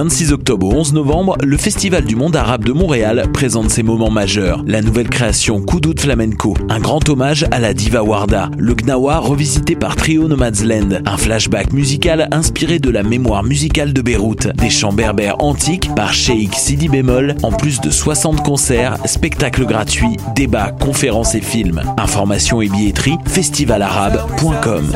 26 octobre au 11 novembre, le Festival du monde arabe de Montréal présente ses moments majeurs. La nouvelle création Koudout Flamenco, un grand hommage à la diva Warda, le Gnawa revisité par Trio Nomadsland, un flashback musical inspiré de la mémoire musicale de Beyrouth, des chants berbères antiques par Sheikh Sidi Bémol, en plus de 60 concerts, spectacles gratuits, débats, conférences et films. Informations et billetterie festivalarabe.com.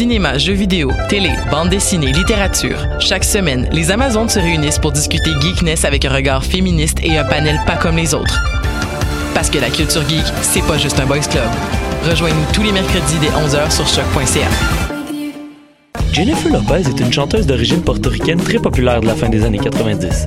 Cinéma, jeux vidéo, télé, bande dessinée, littérature. Chaque semaine, les Amazones se réunissent pour discuter geekness avec un regard féministe et un panel pas comme les autres. Parce que la culture geek, c'est pas juste un boys club. Rejoignez-nous tous les mercredis dès 11h sur choc.ca. Jennifer Lopez est une chanteuse d'origine portoricaine très populaire de la fin des années 90.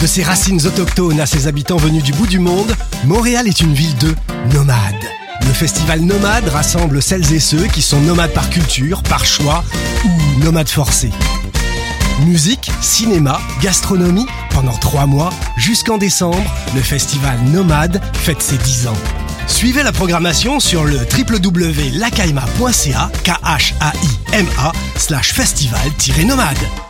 De ses racines autochtones à ses habitants venus du bout du monde, Montréal est une ville de nomades. Le festival Nomade rassemble celles et ceux qui sont nomades par culture, par choix ou nomades forcés. Musique, cinéma, gastronomie, pendant trois mois, jusqu'en décembre, le festival Nomade fête ses 10 ans. Suivez la programmation sur le www.lacaima.ca, k h a i m a slash festival-nomade.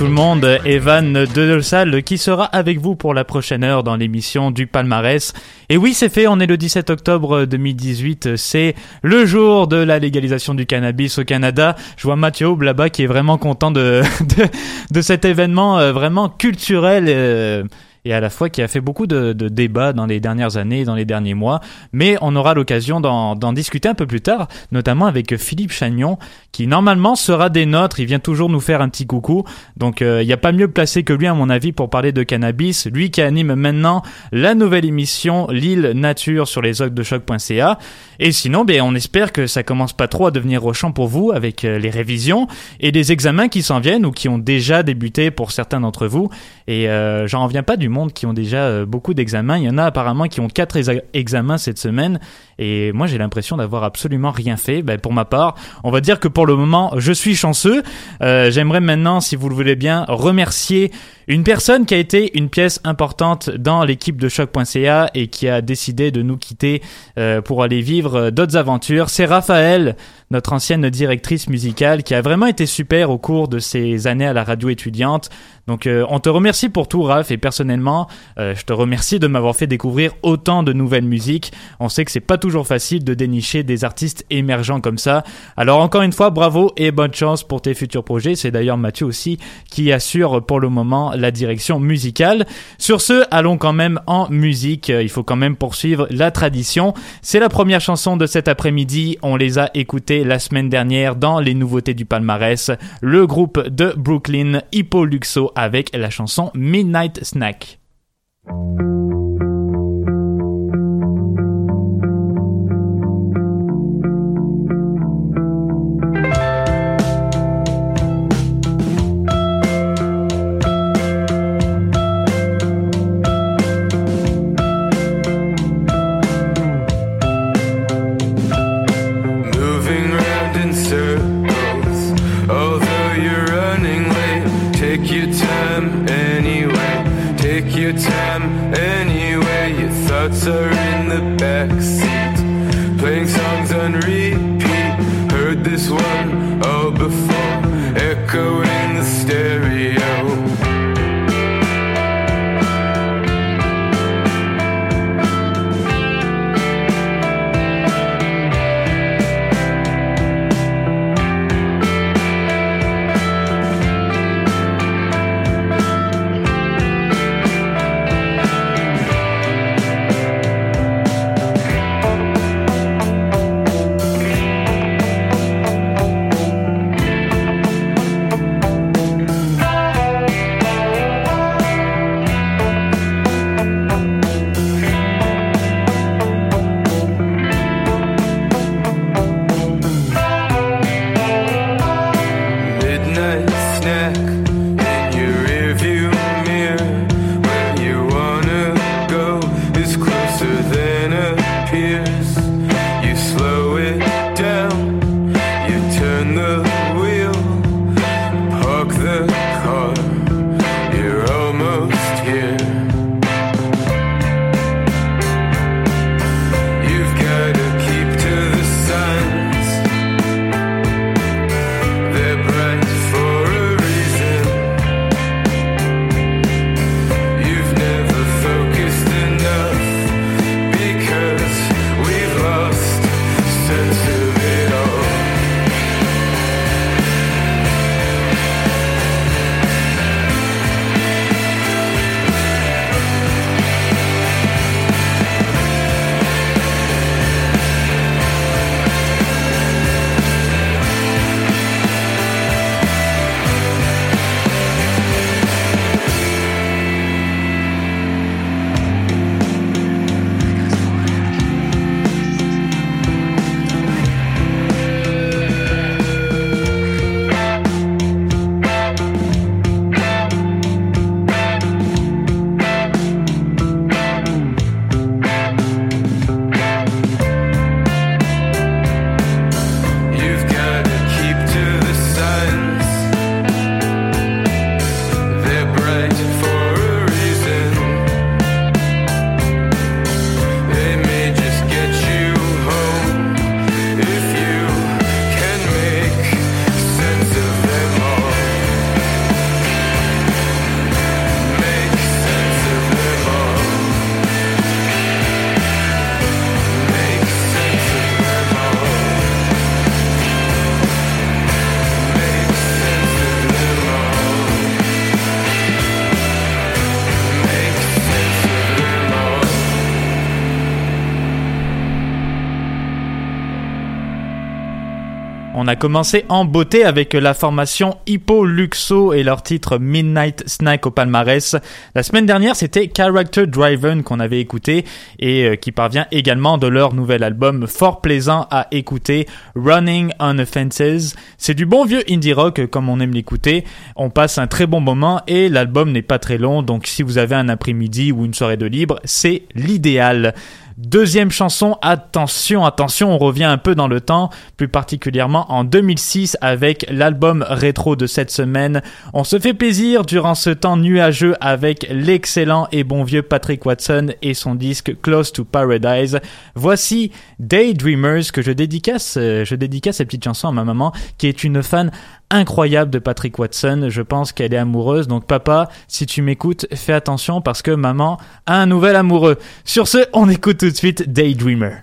tout le monde, Evan de Salle qui sera avec vous pour la prochaine heure dans l'émission du palmarès. Et oui, c'est fait, on est le 17 octobre 2018, c'est le jour de la légalisation du cannabis au Canada. Je vois Mathieu là-bas qui est vraiment content de, de, de cet événement euh, vraiment culturel. Euh, et à la fois qui a fait beaucoup de, de débats dans les dernières années, dans les derniers mois. Mais on aura l'occasion d'en discuter un peu plus tard, notamment avec Philippe Chagnon, qui normalement sera des nôtres. Il vient toujours nous faire un petit coucou. Donc il n'y a pas mieux placé que lui, à mon avis, pour parler de cannabis. Lui qui anime maintenant la nouvelle émission L'île Nature sur les de. Et sinon, ben, on espère que ça commence pas trop à devenir rochant pour vous avec euh, les révisions et les examens qui s'en viennent ou qui ont déjà débuté pour certains d'entre vous. Et euh, j'en reviens pas du monde qui ont déjà euh, beaucoup d'examens. Il y en a apparemment qui ont quatre exa- examens cette semaine. Et moi, j'ai l'impression d'avoir absolument rien fait. Ben, pour ma part, on va dire que pour le moment, je suis chanceux. Euh, J'aimerais maintenant, si vous le voulez bien, remercier une personne qui a été une pièce importante dans l'équipe de choc.ca et qui a décidé de nous quitter euh, pour aller vivre d'autres aventures. C'est Raphaël, notre ancienne directrice musicale, qui a vraiment été super au cours de ces années à la radio étudiante. Donc on te remercie pour tout, Raph, et personnellement, euh, je te remercie de m'avoir fait découvrir autant de nouvelles musiques. On sait que c'est pas toujours facile de dénicher des artistes émergents comme ça. Alors encore une fois, bravo et bonne chance pour tes futurs projets. C'est d'ailleurs Mathieu aussi qui assure pour le moment la direction musicale. Sur ce, allons quand même en musique. Euh, Il faut quand même poursuivre la tradition. C'est la première chanson de cet après-midi. On les a écoutées la semaine dernière dans les nouveautés du palmarès. Le groupe de Brooklyn, Hippo Luxo, avec la chanson Midnight Snack. Thank you. Commencé en beauté avec la formation Hippo Luxo et leur titre Midnight Snack au palmarès. La semaine dernière, c'était Character Driven qu'on avait écouté et euh, qui parvient également de leur nouvel album fort plaisant à écouter, Running on Offenses. C'est du bon vieux indie rock comme on aime l'écouter. On passe un très bon moment et l'album n'est pas très long, donc si vous avez un après-midi ou une soirée de libre, c'est l'idéal. Deuxième chanson, attention, attention, on revient un peu dans le temps, plus particulièrement en 2006 avec l'album rétro de cette semaine. On se fait plaisir durant ce temps nuageux avec l'excellent et bon vieux Patrick Watson et son disque Close to Paradise. Voici Daydreamers que je dédicace, euh, je dédicace cette petite chanson à ma maman qui est une fan incroyable de Patrick Watson. Je pense qu'elle est amoureuse. Donc papa, si tu m'écoutes, fais attention parce que maman a un nouvel amoureux. Sur ce, on écoute tout de suite Daydreamer.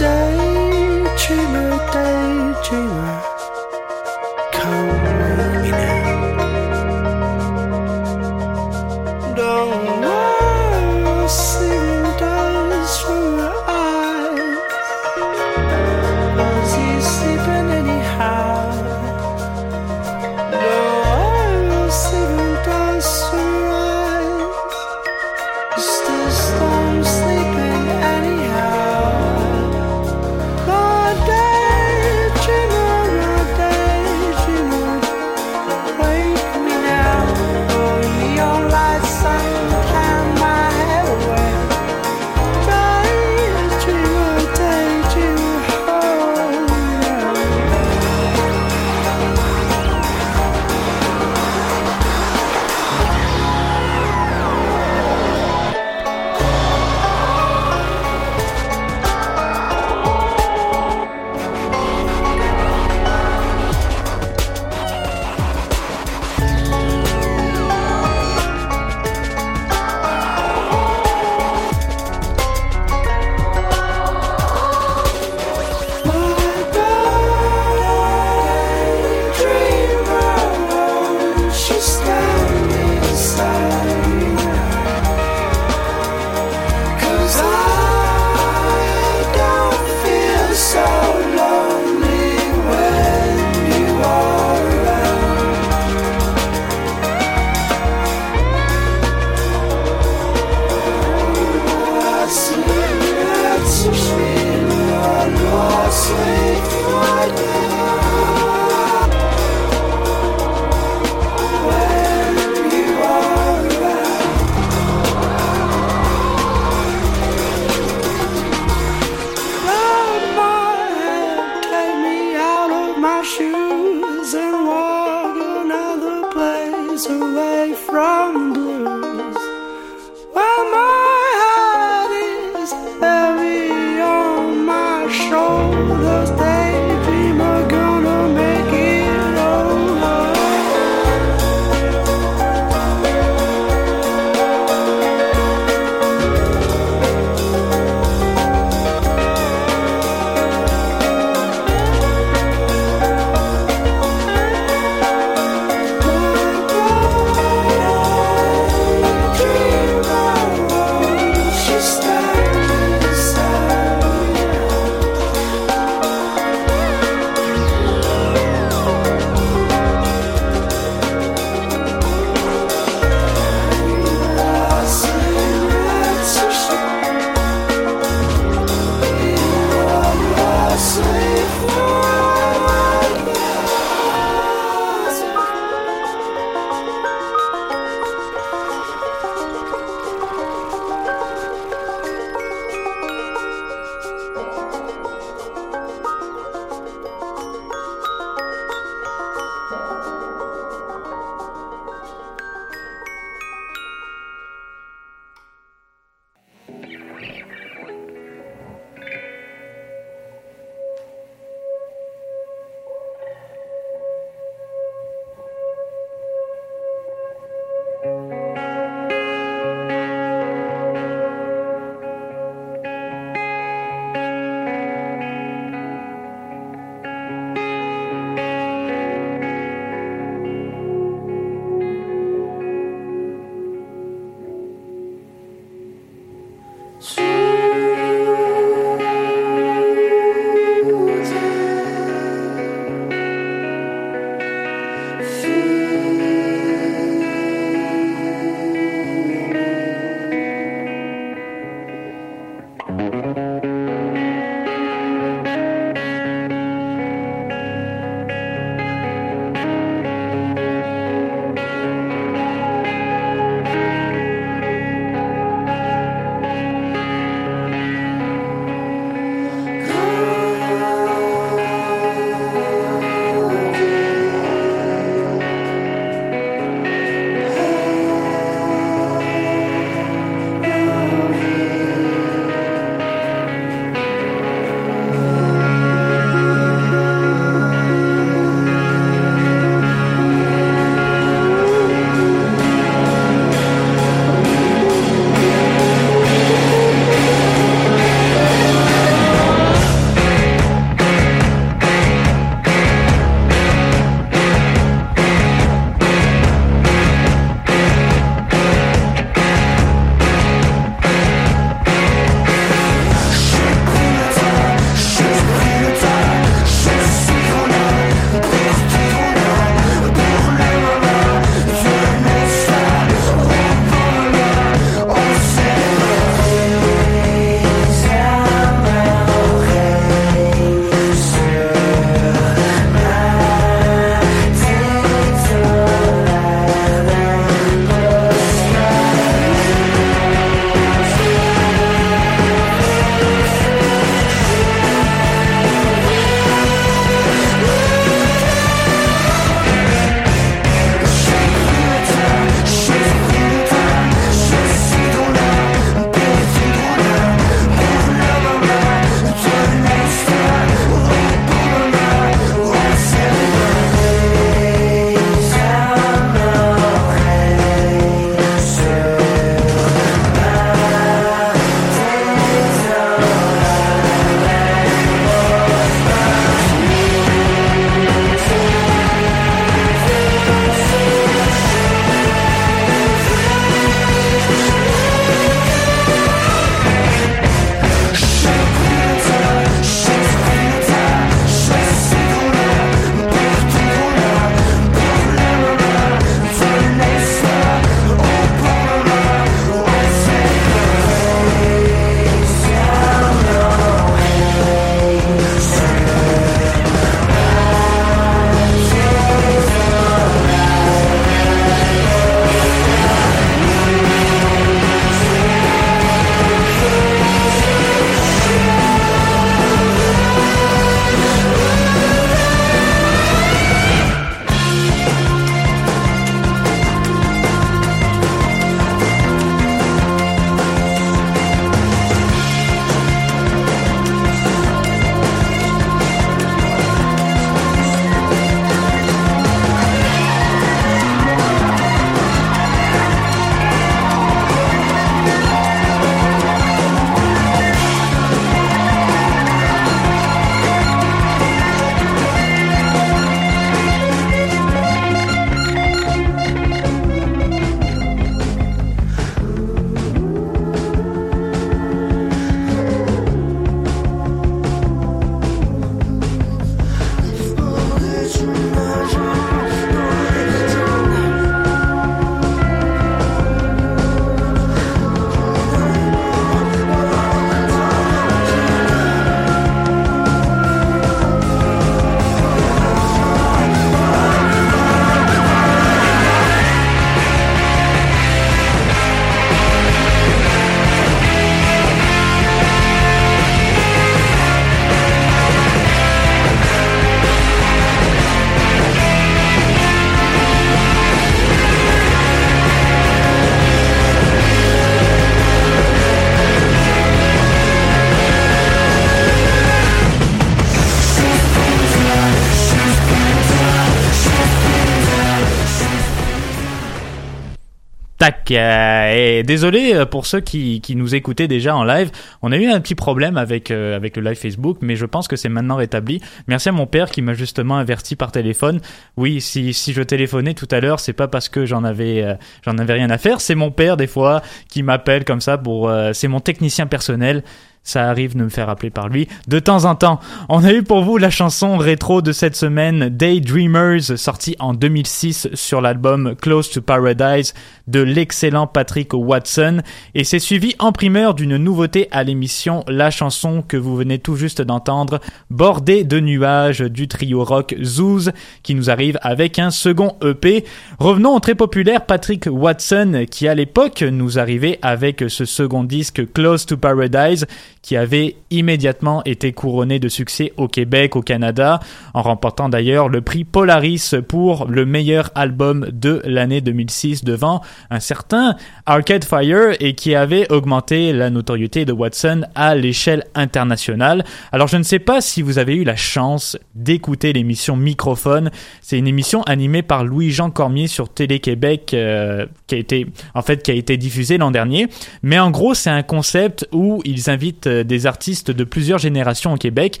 Et désolé euh, pour ceux qui, qui nous écoutaient déjà en live. On a eu un petit problème avec euh, avec le live Facebook, mais je pense que c'est maintenant rétabli. Merci à mon père qui m'a justement averti par téléphone. Oui, si si je téléphonais tout à l'heure, c'est pas parce que j'en avais euh, avais rien à faire. C'est mon père des fois qui m'appelle comme ça pour. euh, c'est mon technicien personnel. Ça arrive de me faire appeler par lui de temps en temps. On a eu pour vous la chanson rétro de cette semaine, Daydreamers, sortie en 2006 sur l'album Close to Paradise de l'excellent Patrick Watson. Et c'est suivi en primeur d'une nouveauté à l'émission, la chanson que vous venez tout juste d'entendre, Bordée de nuages du trio rock Zouz, qui nous arrive avec un second EP. Revenons au très populaire Patrick Watson, qui à l'époque nous arrivait avec ce second disque Close to Paradise, qui avait immédiatement été couronné de succès au Québec, au Canada, en remportant d'ailleurs le prix Polaris pour le meilleur album de l'année 2006 devant un certain Arcade Fire et qui avait augmenté la notoriété de Watson à l'échelle internationale. Alors je ne sais pas si vous avez eu la chance d'écouter l'émission Microphone. C'est une émission animée par Louis-Jean Cormier sur Télé-Québec euh, qui a été en fait qui a été diffusée l'an dernier. Mais en gros, c'est un concept où ils invitent euh, des artistes de plusieurs générations au Québec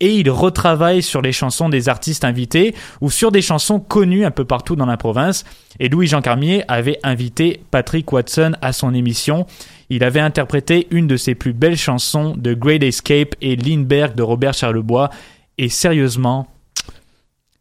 et ils retravaillent sur les chansons des artistes invités ou sur des chansons connues un peu partout dans la province. Et Louis-Jean Carmier avait invité Patrick Watson à son émission. Il avait interprété une de ses plus belles chansons de Great Escape et Lindbergh de Robert Charlebois. Et sérieusement,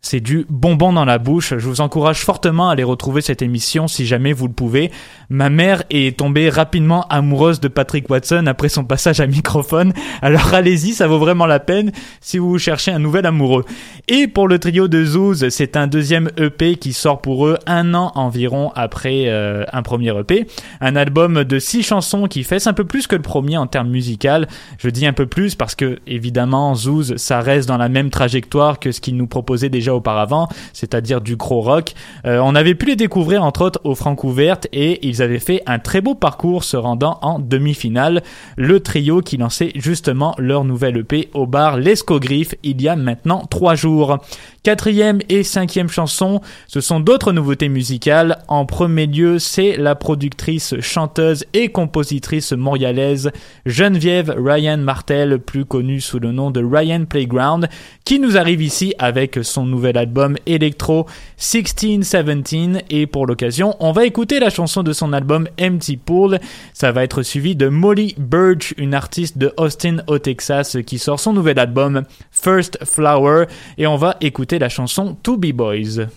c'est du bonbon dans la bouche. Je vous encourage fortement à aller retrouver cette émission si jamais vous le pouvez. Ma mère est tombée rapidement amoureuse de Patrick Watson après son passage à microphone. Alors allez-y, ça vaut vraiment la peine si vous cherchez un nouvel amoureux. Et pour le trio de Zouz, c'est un deuxième EP qui sort pour eux un an environ après euh, un premier EP. Un album de six chansons qui fait un peu plus que le premier en termes musical. Je dis un peu plus parce que évidemment Zouz, ça reste dans la même trajectoire que ce qu'ils nous proposaient déjà auparavant, c'est-à-dire du gros rock. Euh, on avait pu les découvrir entre autres au Francouverte et ils avaient fait un très beau parcours se rendant en demi-finale. Le trio qui lançait justement leur nouvelle EP au bar L'Escogriffe il y a maintenant trois jours. Quatrième et cinquième chanson, ce sont d'autres nouveautés musicales. En premier lieu, c'est la productrice, chanteuse et compositrice montréalaise Geneviève Ryan Martel, plus connue sous le nom de Ryan Playground, qui nous arrive ici avec son nouvel album électro 1617 et pour l'occasion, on va écouter la chanson de son album Empty Pool. Ça va être suivi de Molly Burge, une artiste de Austin au Texas qui sort son nouvel album First Flower et on va écouter la chanson To Be Boys.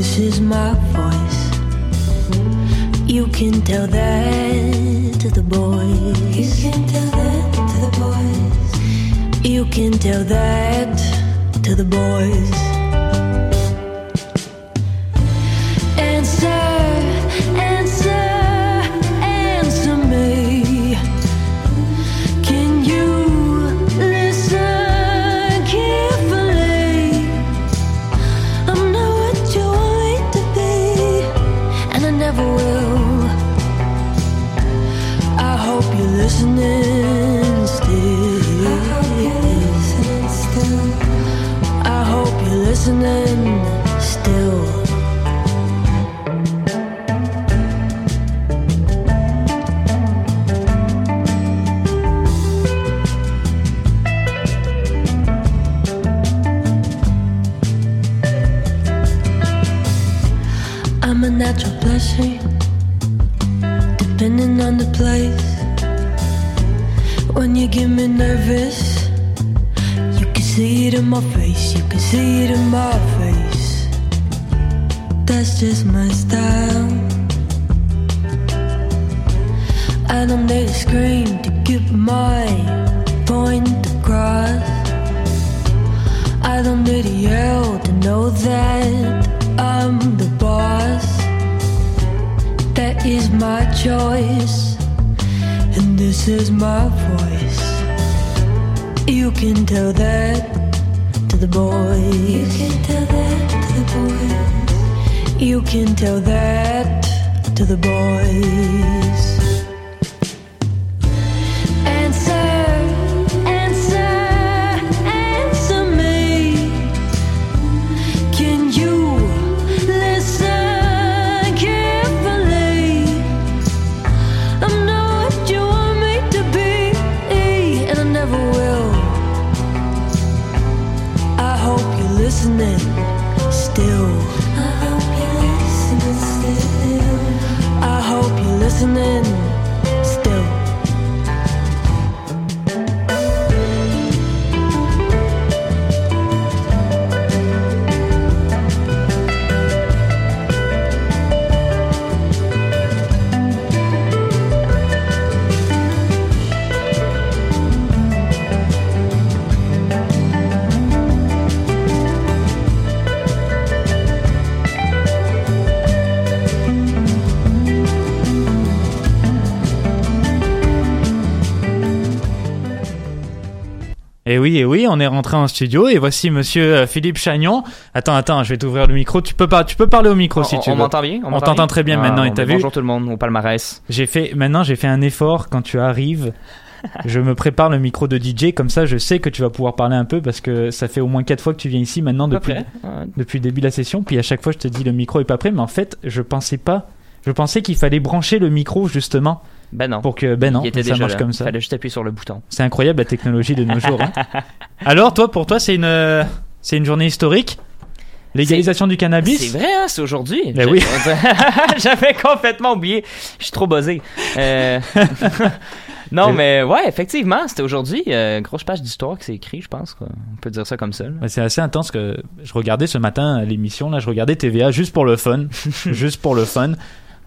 this is my voice. You can tell that to the boys. You can tell that to the boys. You can tell that to the boys. just on est rentré en studio et voici monsieur euh, Philippe Chagnon. Attends, attends, je vais t'ouvrir le micro. Tu peux pas, tu peux parler au micro si tu on veux. m'entend bien? On t'entend très bien maintenant, et t'as vu? Bonjour tout le monde au palmarès. J'ai fait, maintenant j'ai fait un effort quand tu arrives. je me prépare le micro de DJ comme ça, je sais que tu vas pouvoir parler un peu parce que ça fait au moins quatre fois que tu viens ici maintenant depuis depuis le début de la session. Puis à chaque fois je te dis le micro est pas prêt, mais en fait je pensais pas. Je pensais qu'il fallait brancher le micro justement Ben non. pour que ben non ça marche là. comme ça. Fallait juste appuyer sur le bouton. C'est incroyable la technologie de nos jours. hein. Alors toi pour toi c'est une euh, c'est une journée historique? Légalisation du cannabis? C'est vrai, hein, c'est aujourd'hui. Ben oui. J'avais complètement oublié. Je suis trop buzzé. Euh, non, mais ouais, effectivement, c'était aujourd'hui. Euh, grosse page d'histoire qui s'est écrite, je pense. quoi. On peut dire ça comme ça. C'est assez intense que je regardais ce matin l'émission là, je regardais TVA juste pour le fun, juste pour le fun.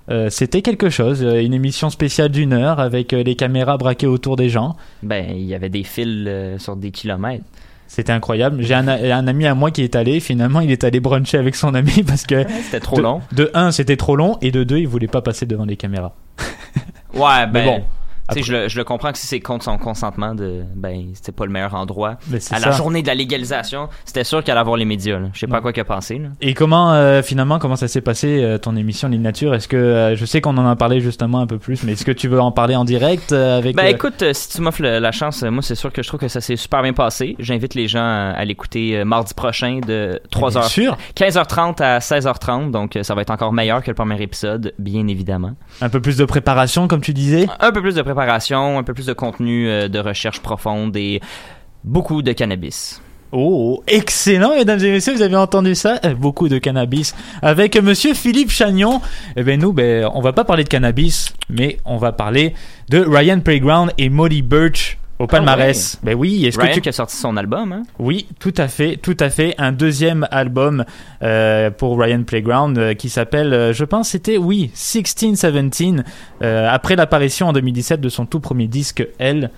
Euh, C'était quelque chose, euh, une émission spéciale d'une heure avec euh, les caméras braquées autour des gens. Ben, il y avait des fils euh, sur des kilomètres. C'était incroyable. J'ai un, un ami à moi qui est allé. Finalement, il est allé bruncher avec son ami parce que C'était trop de, long. De un, c'était trop long et de deux, il voulait pas passer devant les caméras. Ouais, Mais ben. bon, Je le, je le comprends que si c'est contre son consentement, de, ben, c'était pas le meilleur endroit. À la journée de la légalisation, c'était sûr qu'elle allait avoir les médias. Je sais pas quoi qu'il a pensé. Là. Et comment euh, finalement comment ça s'est passé euh, ton émission Ligne Nature? Est-ce que euh, je sais qu'on en a parlé justement un peu plus, mais est-ce que tu veux en parler en direct avec Ben écoute, si tu m'offres la chance, moi c'est sûr que je trouve que ça s'est super bien passé. J'invite les gens à, à l'écouter mardi prochain de Bien 3h, sûr, 15h30 à 16h30, donc ça va être encore meilleur que le premier épisode, bien évidemment. un peu plus de préparation comme tu disais? Un peu plus de préparation, un peu plus de contenu euh, de recherche profonde et beaucoup de cannabis. Oh, excellent, mesdames et messieurs, vous avez entendu ça? Euh, Beaucoup de cannabis avec Monsieur Philippe Chagnon. Eh ben nous, ben on va pas parler de cannabis, mais on va parler de Ryan Playground et Molly Birch au palmarès. Ben oui, est-ce que tu qui a sorti son album, hein? Oui, tout à fait, tout à fait. Un deuxième album euh, pour Ryan Playground euh, qui s'appelle, euh, je pense, c'était oui, 1617. euh, après l'apparition en 2017 de son tout premier disque, Elle.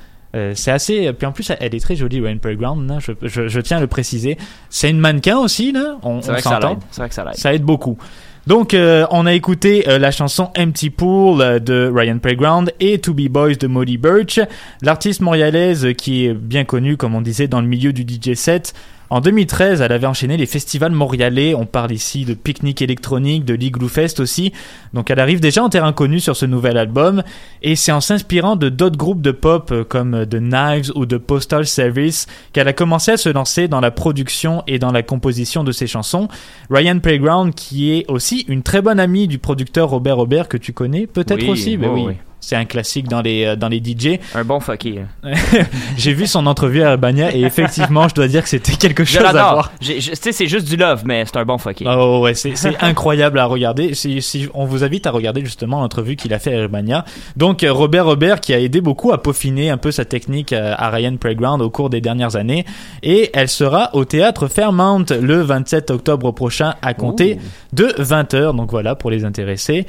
C'est assez. Puis en plus, elle est très jolie, Ryan Playground. là, je, je, je tiens à le préciser. C'est une mannequin aussi, là. On, C'est on vrai que ça s'entend. C'est vrai que ça l'aide. Ça aide beaucoup. Donc, euh, on a écouté euh, la chanson Empty Pool euh, de Ryan Playground et To Be Boys de Molly Birch, l'artiste montréalaise qui est bien connue, comme on disait, dans le milieu du DJ set. En 2013, elle avait enchaîné les festivals montréalais. On parle ici de Picnic électronique, de l'Igloo Fest aussi. Donc, elle arrive déjà en terrain connu sur ce nouvel album. Et c'est en s'inspirant de d'autres groupes de pop euh, comme euh, The Knives ou The Postal Service qu'elle a commencé à se lancer dans la production et dans la composition de ses chansons. Ryan Playground, qui est aussi une très bonne amie du producteur Robert Robert que tu connais, peut-être Oui, aussi. Ben oui, oui, oui. C'est un classique dans les euh, dans les DJ. Un bon fucké. hein. J'ai vu son entrevue à Urbania et effectivement, je dois dire que c'était quelque chose à voir. Tu sais, c'est juste du love, mais c'est un bon fucké. Oh ouais, c'est incroyable à regarder. Si, si on vous invite à regarder justement l'entrevue qu'il a fait à Urbania. Donc euh, Robert Robert qui a aidé beaucoup à peaufiner un peu sa technique euh, à Ryan Playground au cours des dernières années et elle sera au théâtre Fairmount le 27 octobre prochain à compter de 20h. Donc voilà pour les intéressés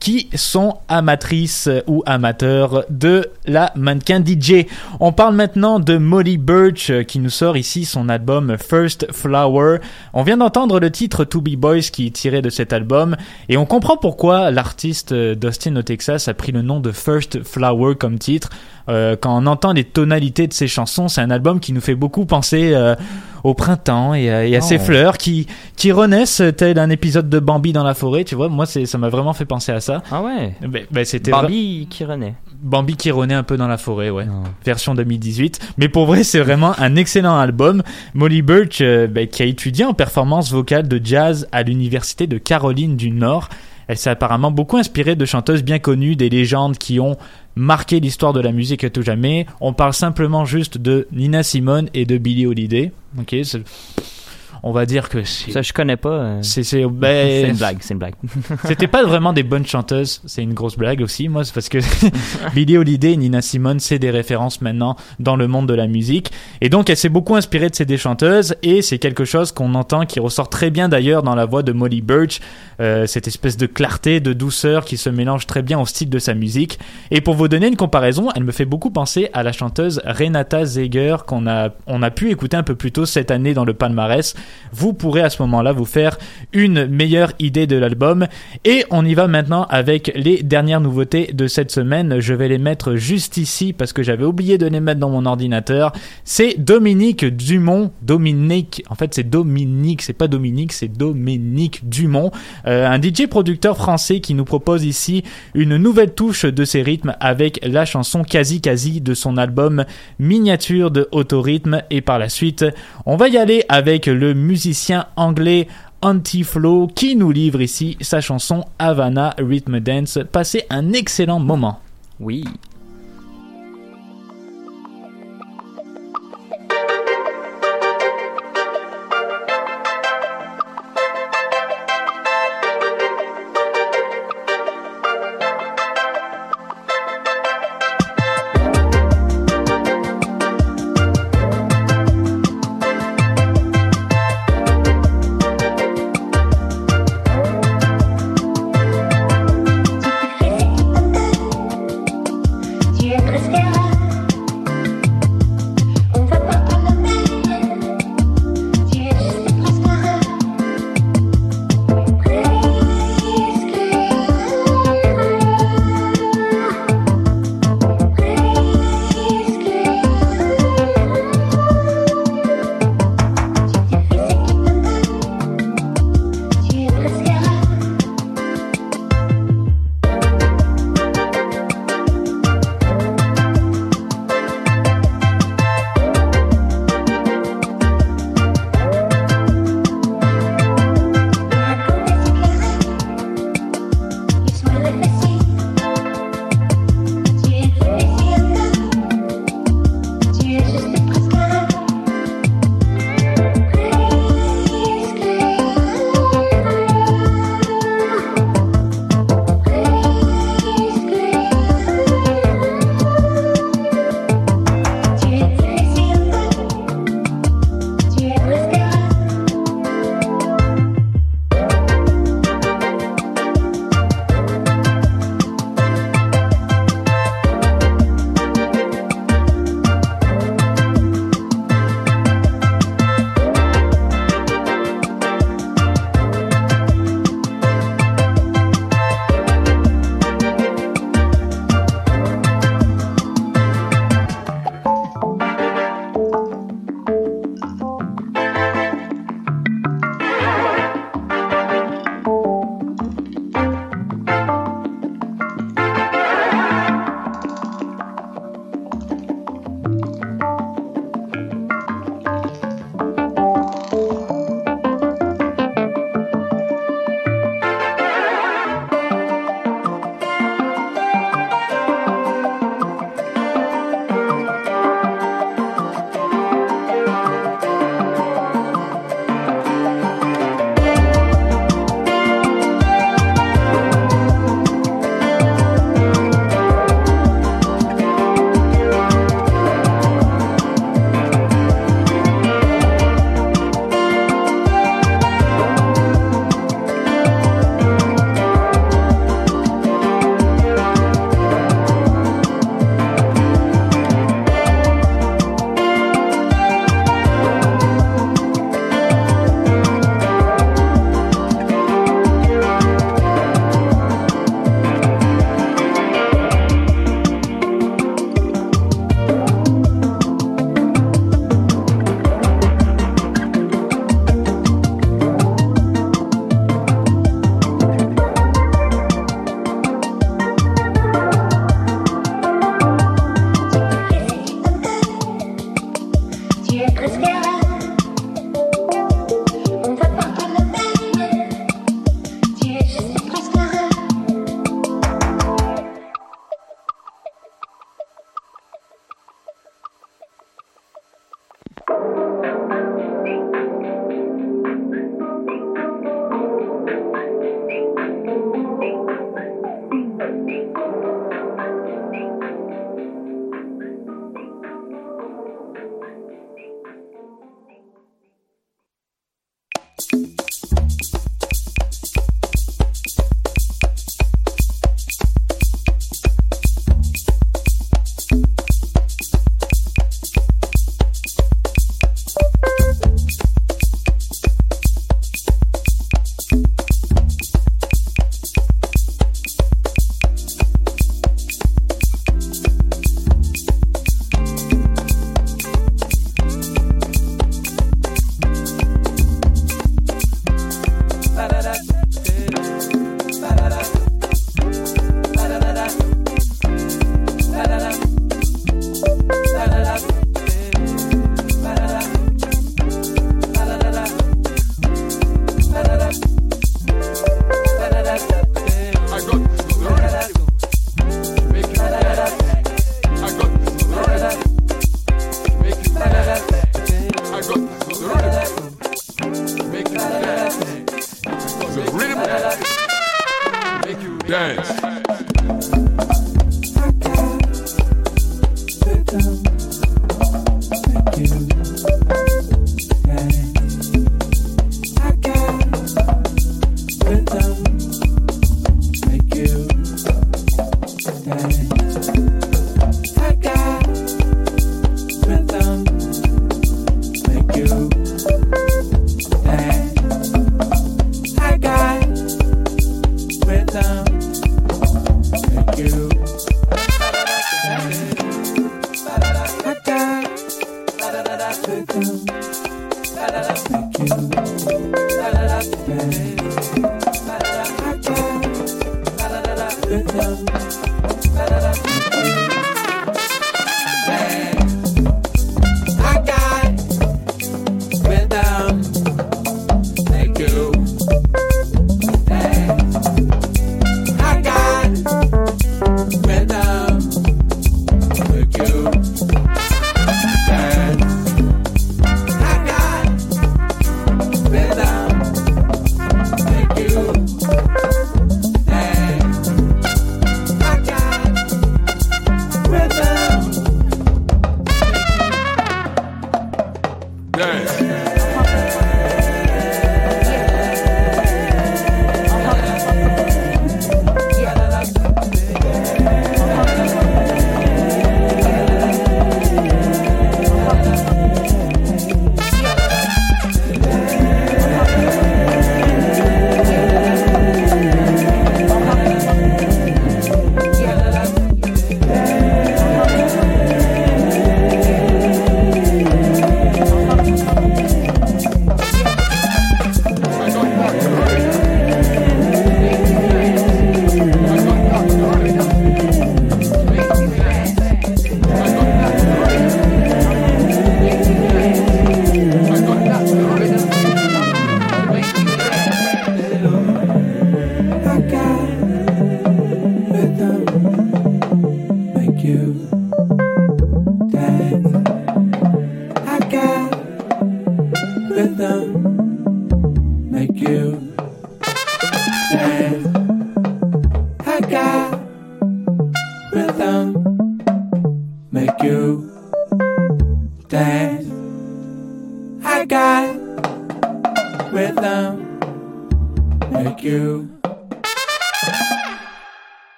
qui sont amatrices ou amateurs de la mannequin DJ. On parle maintenant de Molly Birch euh, qui nous sort ici son album First Flower. On vient d'entendre le titre To Be Boys qui est tiré de cet album et on comprend pourquoi l'artiste euh, d'Austin au Texas a pris le nom de First Flower comme titre. Euh, quand on entend les tonalités de ses chansons, c'est un album qui nous fait beaucoup penser euh, au printemps et, à- et à Oh. ces fleurs qui, qui renaissent tel un épisode de Bambi dans la forêt. Tu vois, moi, ça m'a vraiment fait penser à ça. Ah ouais. Ben, ben, c'était Bambi qui renaît. Bambi qui renaît un peu dans la forêt, ouais. Non. Version 2018. Mais pour vrai, c'est vraiment un excellent album. Molly Birch, euh, ben, qui a étudié en performance vocale de jazz à l'université de Caroline du Nord. Elle s'est apparemment beaucoup inspirée de chanteuses bien connues, des légendes qui ont marqué l'histoire de la musique à tout jamais. On parle simplement juste de Nina Simone et de Billie Holiday. Ok, c'est- on va dire que c'est Ça, je connais pas. euh, c'est ben, une blague, c'est une blague. c'était pas vraiment des bonnes chanteuses. C'est une grosse blague aussi, moi, c'est parce que Billie Holiday et Nina Simone, c'est des références maintenant dans le monde de la musique. Et donc, elle s'est beaucoup inspirée de ces des chanteuses et c'est quelque chose qu'on entend qui ressort très bien d'ailleurs dans la voix de Molly Birch. Euh, cette espèce de clarté, de douceur qui se mélange très bien au style de sa musique. Et pour vous donner une comparaison, elle me fait beaucoup penser à la chanteuse Renata Zeger qu'on a, on a pu écouter un peu plus tôt cette année dans le palmarès. Vous pourrez à ce moment-là vous faire une meilleure idée de l'album. Et on y va maintenant avec les dernières nouveautés de cette semaine. Je vais les mettre juste ici parce que j'avais oublié de les mettre dans mon ordinateur. C'est Dominique Dumont. Dominique, en fait c'est Dominique, c'est pas Dominique, c'est Dominique Dumont, euh, un DJ producteur français qui nous propose ici une nouvelle touche de ses rythmes avec la chanson Quasi Quasi de son album Miniature de Autorhythme. Et par la suite, on va y aller avec le musicien anglais Anti-Flow qui nous livre ici sa chanson Havana Rhythm Dance. Passez un excellent moment. Oui.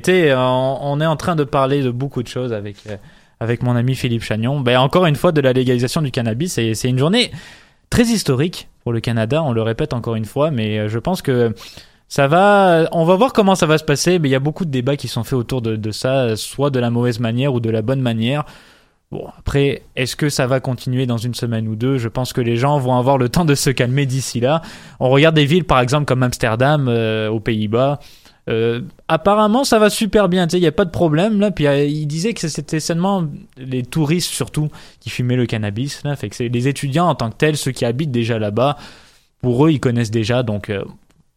Oui, on est en train de parler de beaucoup de choses avec euh, avec mon ami Philippe Chagnon. Ben encore une fois de la légalisation du cannabis, c'est une journée très historique pour le Canada. On le répète encore une fois, mais euh, je pense que ça va, on va voir comment ça va se passer, mais il y a beaucoup de débats qui sont faits autour de, ça, soit de la mauvaise manière ou de la bonne manière. Bon, après, est-ce que ça va continuer dans une semaine ou deux? Je pense que les gens vont avoir le temps de se calmer d'ici là. On regarde des villes, par exemple, comme Amsterdam, euh, aux Pays-Bas. Euh, apparemment, ça va super bien. Il n'y a pas de problème là. Puis euh, il disait que c'était seulement les touristes surtout qui fumaient le cannabis. Là, fait que c'est les étudiants en tant que tels, ceux qui habitent déjà là-bas. Pour eux, ils connaissent déjà. Donc euh,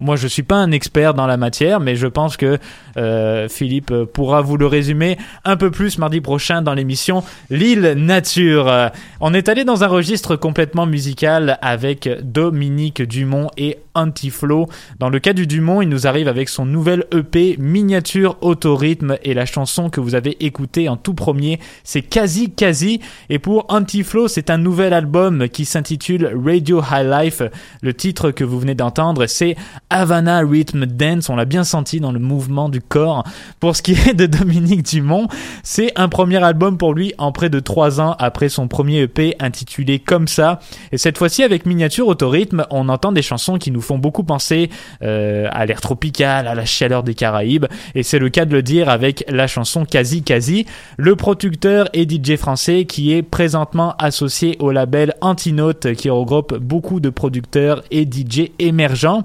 moi, je suis pas un expert dans la matière, mais je pense que euh, Philippe pourra vous le résumer un peu plus mardi prochain dans l'émission L'île Nature. Euh, on est allé dans un registre complètement musical avec Dominique Dumont et Antiflow. Dans le cas du Dumont, il nous arrive avec son nouvel EP Miniature Autorythme et la chanson que vous avez écoutée en tout premier, c'est Quasi Quasi. Et pour Antiflow, c'est un nouvel album qui s'intitule Radio High Life. Le titre que vous venez d'entendre, c'est Havana Rhythm Dance. On l'a bien senti dans le mouvement du corps. Pour ce qui est de Dominique Dumont, c'est un premier album pour lui en près de trois ans après son premier EP intitulé Comme ça. Et cette fois-ci avec miniature autorhythme, on entend des chansons qui nous font beaucoup penser euh, à l'air tropical, à la chaleur des Caraïbes. Et c'est le cas de le dire avec la chanson Quasi Quasi. Le producteur et DJ français qui est présentement associé au label Antinote qui regroupe beaucoup de producteurs et DJ émergents.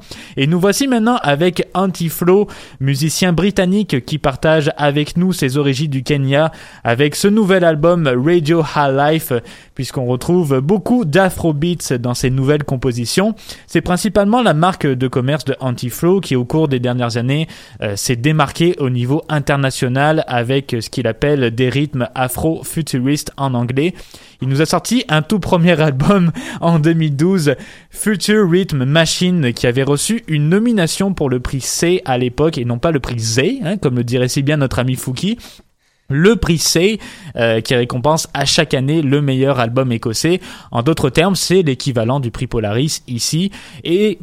Nous voici maintenant avec Antiflow, musicien britannique qui partage avec nous ses origines du Kenya avec ce nouvel album Radio High Life puisqu'on retrouve beaucoup d'afrobeats dans ses nouvelles compositions. C'est principalement la marque de commerce de Antiflow qui au cours des dernières années euh, s'est démarquée au niveau international avec ce qu'il appelle des rythmes afro-futuristes en anglais. Il nous a sorti un tout premier album en 2012, Future Rhythm Machine, qui avait reçu une nomination pour le prix C à l'époque et non pas le prix Z, hein, comme le dirait si bien notre ami Fouki le prix C euh, qui récompense à chaque année le meilleur album écossais. En d'autres termes, c'est l'équivalent du prix Polaris ici. Et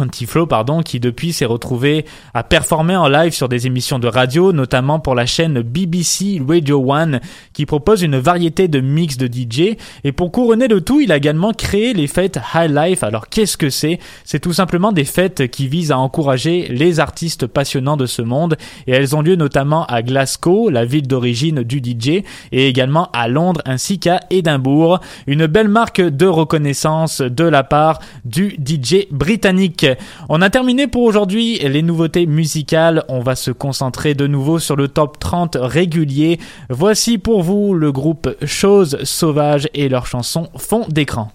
Antiflow, pardon, qui depuis s'est retrouvé à performer en live sur des émissions de radio, notamment pour la chaîne BBC Radio One, qui propose une variété de mix de DJ. Et pour couronner le tout, il a également créé les fêtes High Life. Alors qu'est-ce que c'est? C'est tout simplement des fêtes qui visent à encourager les artistes passionnants de ce monde. Et elles ont lieu notamment à Glasgow, la ville d'origine du DJ, et également à Londres ainsi qu'à Édimbourg. Une belle marque de reconnaissance de la part du DJ britannique. On a terminé pour aujourd'hui les nouveautés musicales. On va se concentrer de nouveau sur le top 30 régulier. Voici pour vous le groupe Choses Sauvages et leur chanson Fond d'écran.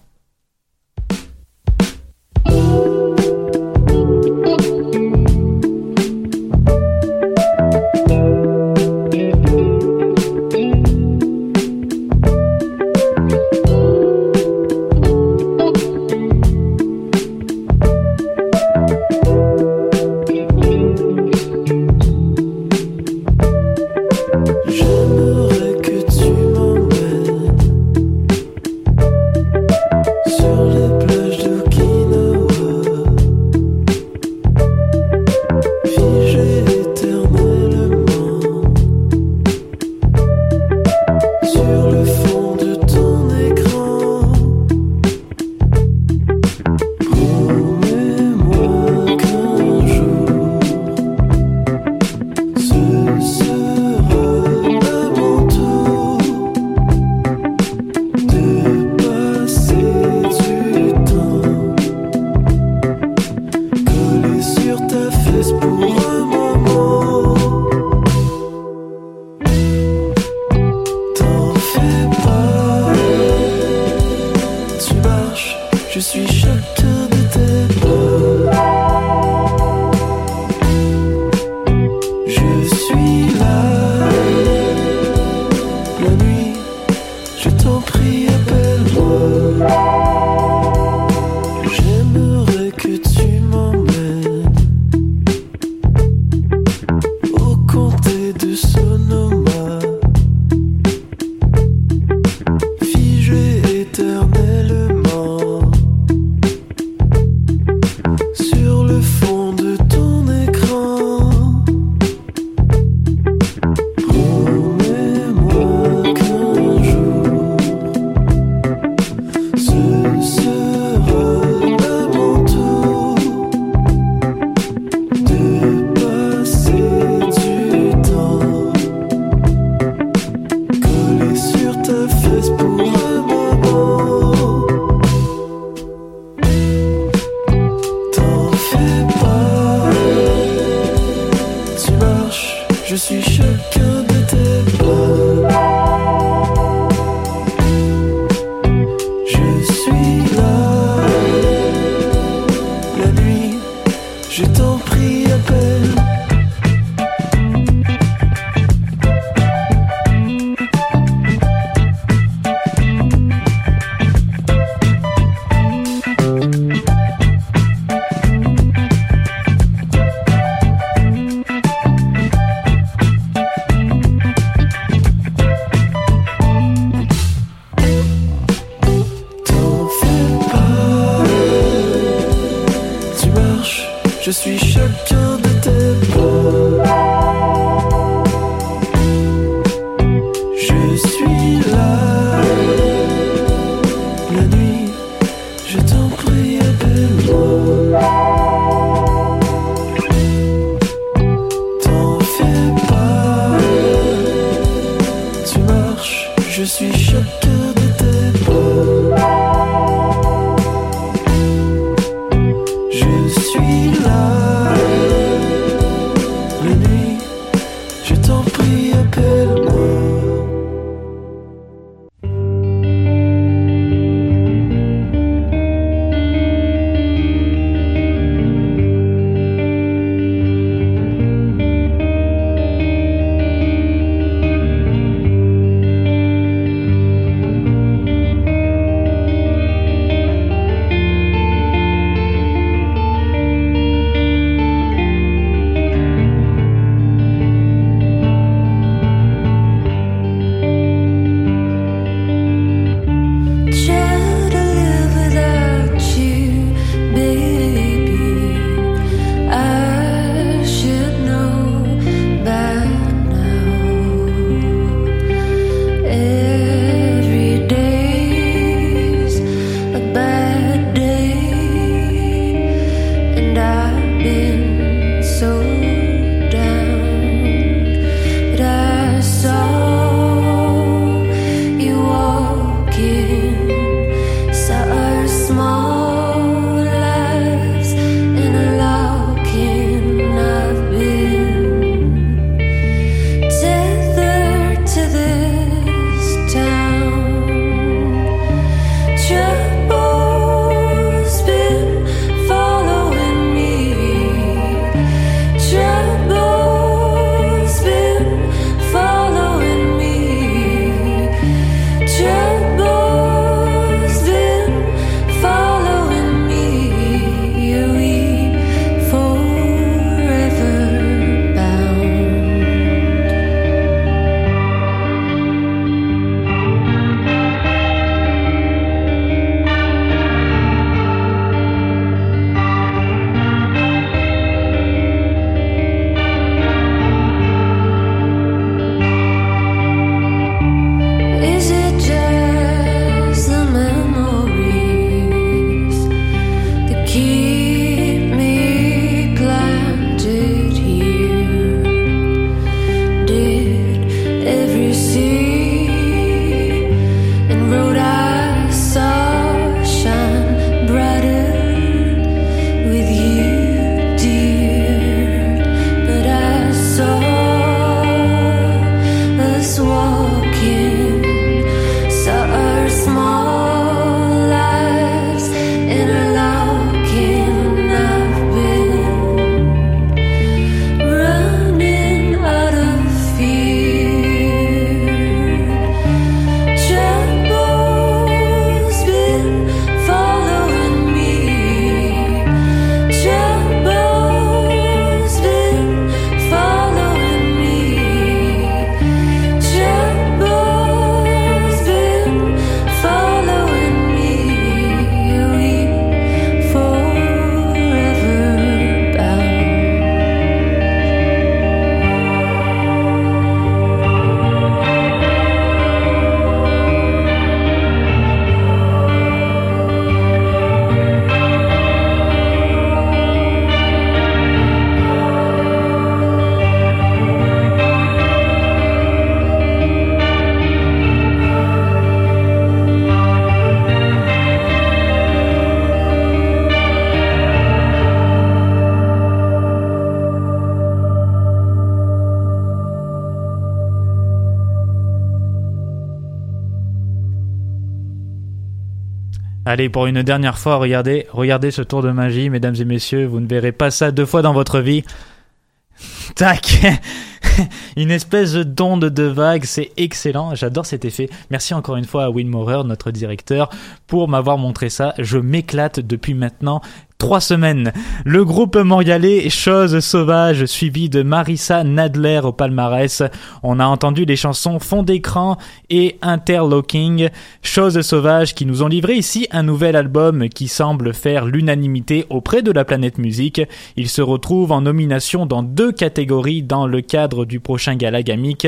Je suis chacun de tes conseille pour une dernière fois, regardez, regardez ce tour de magie, mesdames et messieurs, vous ne verrez pas ça deux fois dans votre vie. Tac Une espèce d'onde de vague, c'est excellent, j'adore cet effet. Merci encore une fois à Will notre directeur, pour m'avoir montré ça. Je m'éclate depuis maintenant trois semaines. Le groupe montréalais Chose Sauvage, suivi de Marissa Nadler au palmarès. On a entendu les chansons Fond d'écran et Interlocking. Chose Sauvage qui nous ont livré ici un nouvel album qui semble faire l'unanimité auprès de la planète musique. Il se retrouve en nomination dans deux catégories dans le cadre du prochain gala gamique.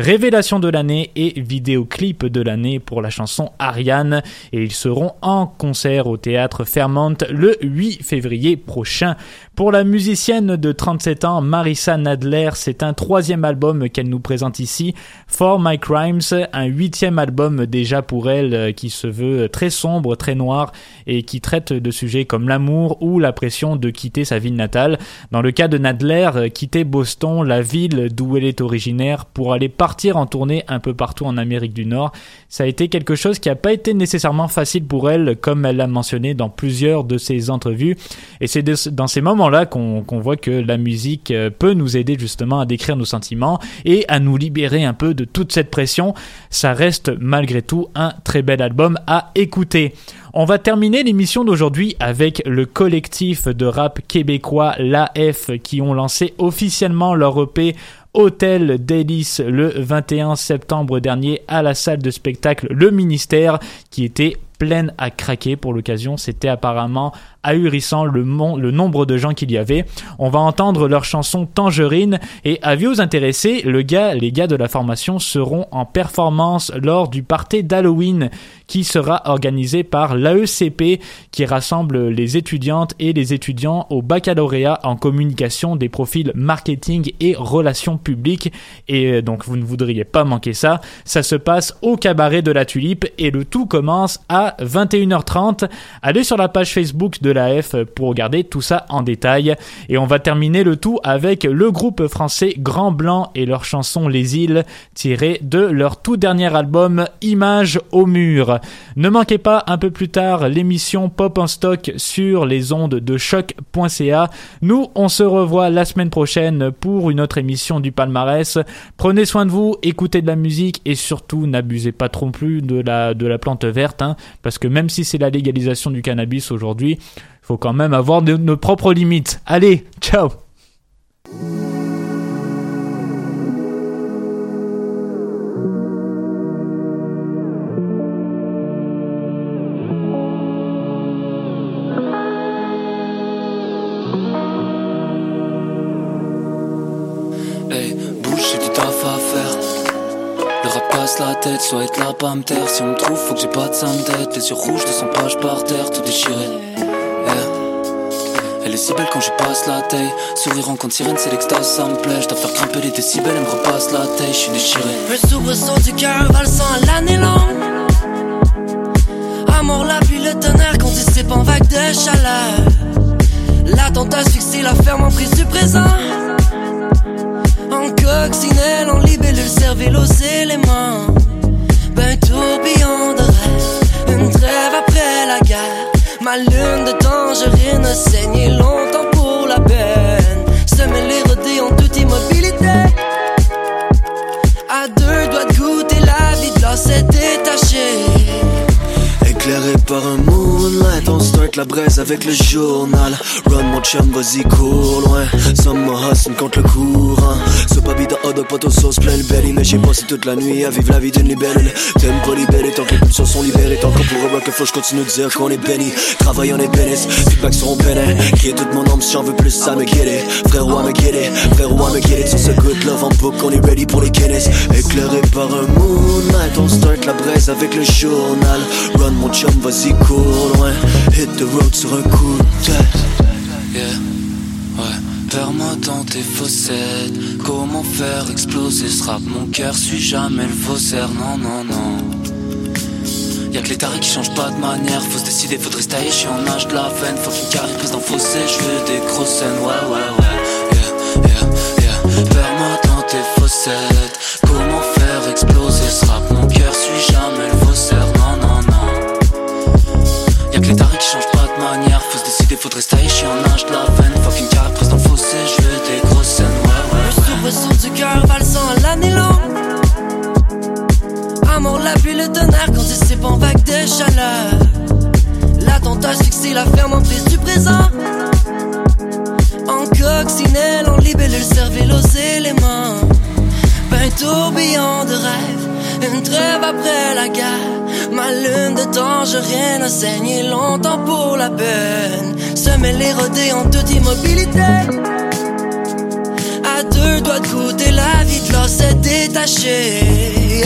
Révélation de l'année et vidéoclip de l'année pour la chanson Ariane et ils seront en concert au théâtre Fairmont le 8 février prochain. Pour la musicienne de 37 ans, Marissa Nadler, c'est un troisième album qu'elle nous présente ici, For My Crimes, un huitième album déjà pour elle euh, qui se veut très sombre, très noir et qui traite de sujets comme l'amour ou la pression de quitter sa ville natale. Dans le cas de Nadler, euh, quitter Boston, la ville d'où elle est originaire, pour aller en tournée un peu partout en Amérique du Nord, ça a été quelque chose qui n'a pas été nécessairement facile pour elle, comme elle l'a mentionné dans plusieurs de ses entrevues. Et c'est dans ces moments-là qu'on qu'on voit que la musique euh, peut nous aider justement à décrire nos sentiments et à nous libérer un peu de toute cette pression. Ça reste malgré tout un très bel album à écouter. On va terminer l'émission d'aujourd'hui avec le collectif de rap québécois l'AF qui ont lancé officiellement leur EP Hôtel Délice le 21 septembre dernier à la salle de spectacle Le Ministère qui était pleine à craquer pour l'occasion. C'était apparemment ahurissant le, mon- le nombre de gens qu'il y avait. On va entendre leur chanson Tangerine et avis aux intéressés, le gars, les gars de la formation seront en performance lors du party d'Halloween qui sera organisé par l'AECP qui rassemble les étudiantes et les étudiants au baccalauréat en communication des profils marketing et relations publiques et euh, donc vous ne voudriez pas manquer ça. Ça se passe au cabaret de la Tulipe et le tout commence à 21h30. Allez sur la page Facebook de l'AF pour regarder tout ça en détail et on va terminer le tout avec le groupe français Grand Blanc et leur chanson Les îles tirée de leur tout dernier album Images au mur. Ne manquez pas un peu plus tard l'émission Pop en stock sur les ondes de choc.ca. Nous, on se revoit la semaine prochaine pour une autre émission du palmarès. Prenez soin de vous, écoutez de la musique et surtout n'abusez pas trop plus de la, de la plante verte, hein, parce que même si c'est la légalisation du cannabis aujourd'hui, faut quand même avoir de- nos propres limites. Allez, ciao Hey, bouge, j'ai du taf à faire. Le rap casse la tête, soit être là, pas me taire. Si on me trouve, faut que j'ai pas de tête. Les yeux rouges, 200 pages par terre, tout déchiré. Si belle quand je passe la taille. Sourire en compte sirène, c'est l'extase, ça me plaît. Je dois faire grimper les décibels, elle me repasse la taille, je suis déchiré. Un soubresaut du cœur valsant à l'année longue. Amour, la pluie, le tonnerre qu'on dissipe en vague de chaleur. L'attente asphyxie la ferme en prise du présent. En coccinelle, en libellule, cervelle aux éléments. Ben tourbillon de rêve, une trêve après la guerre. Ma lune de tangerine a saigné longtemps pour la peine. Par un moonlight, on start la braise avec le journal. Run mon chum, vas-y cours loin. Summer hustle contre le courant. Ce papi de hot dog, poteau sauce, plein le belly. Mais j'ai passé toute la nuit à vivre la vie d'une libellule. T'aimes pas libérer tant que les pulsions sont libérées. Tant qu'on pour un rock, faut je continue de dire qu'on est béni. Travail, on est bénis. Feedback seront pénés. Crier toute mon âme si j'en veux plus, ça me guérit. Frérot, à me guérir. Frérot, à me guérir. Sur ce good love en book, on est ready pour les Guinness. Éclairé par un moonlight, on start la braise avec le journal. Run mon chum, vas-y cours loin. Hit the road sur un coup de tête. Yeah, ouais. Perds-moi dans tes fossettes. Comment faire exploser ce rap? Mon cœur suit jamais le faussaire. Non, non, non. Y'a que les tarés qui changent pas de manière. Faut se décider, faudrait se tailler. Je suis en âge de la veine. Faut qu'une carrière prise dans fossé. Je veux des grosses scènes. Ouais, ouais, ouais. Yeah, yeah, yeah. Perds-moi dans tes fossettes. Comment la ferme en prise du présent. En coccinelle, en libellule, cervelle aux éléments. Un tourbillon de rêve, une trêve après la guerre. Ma lune de tangerine a saigné longtemps pour la peine. Se mêler rodé en toute immobilité. À deux doigts de goûter la vie de l'or s'est détachée.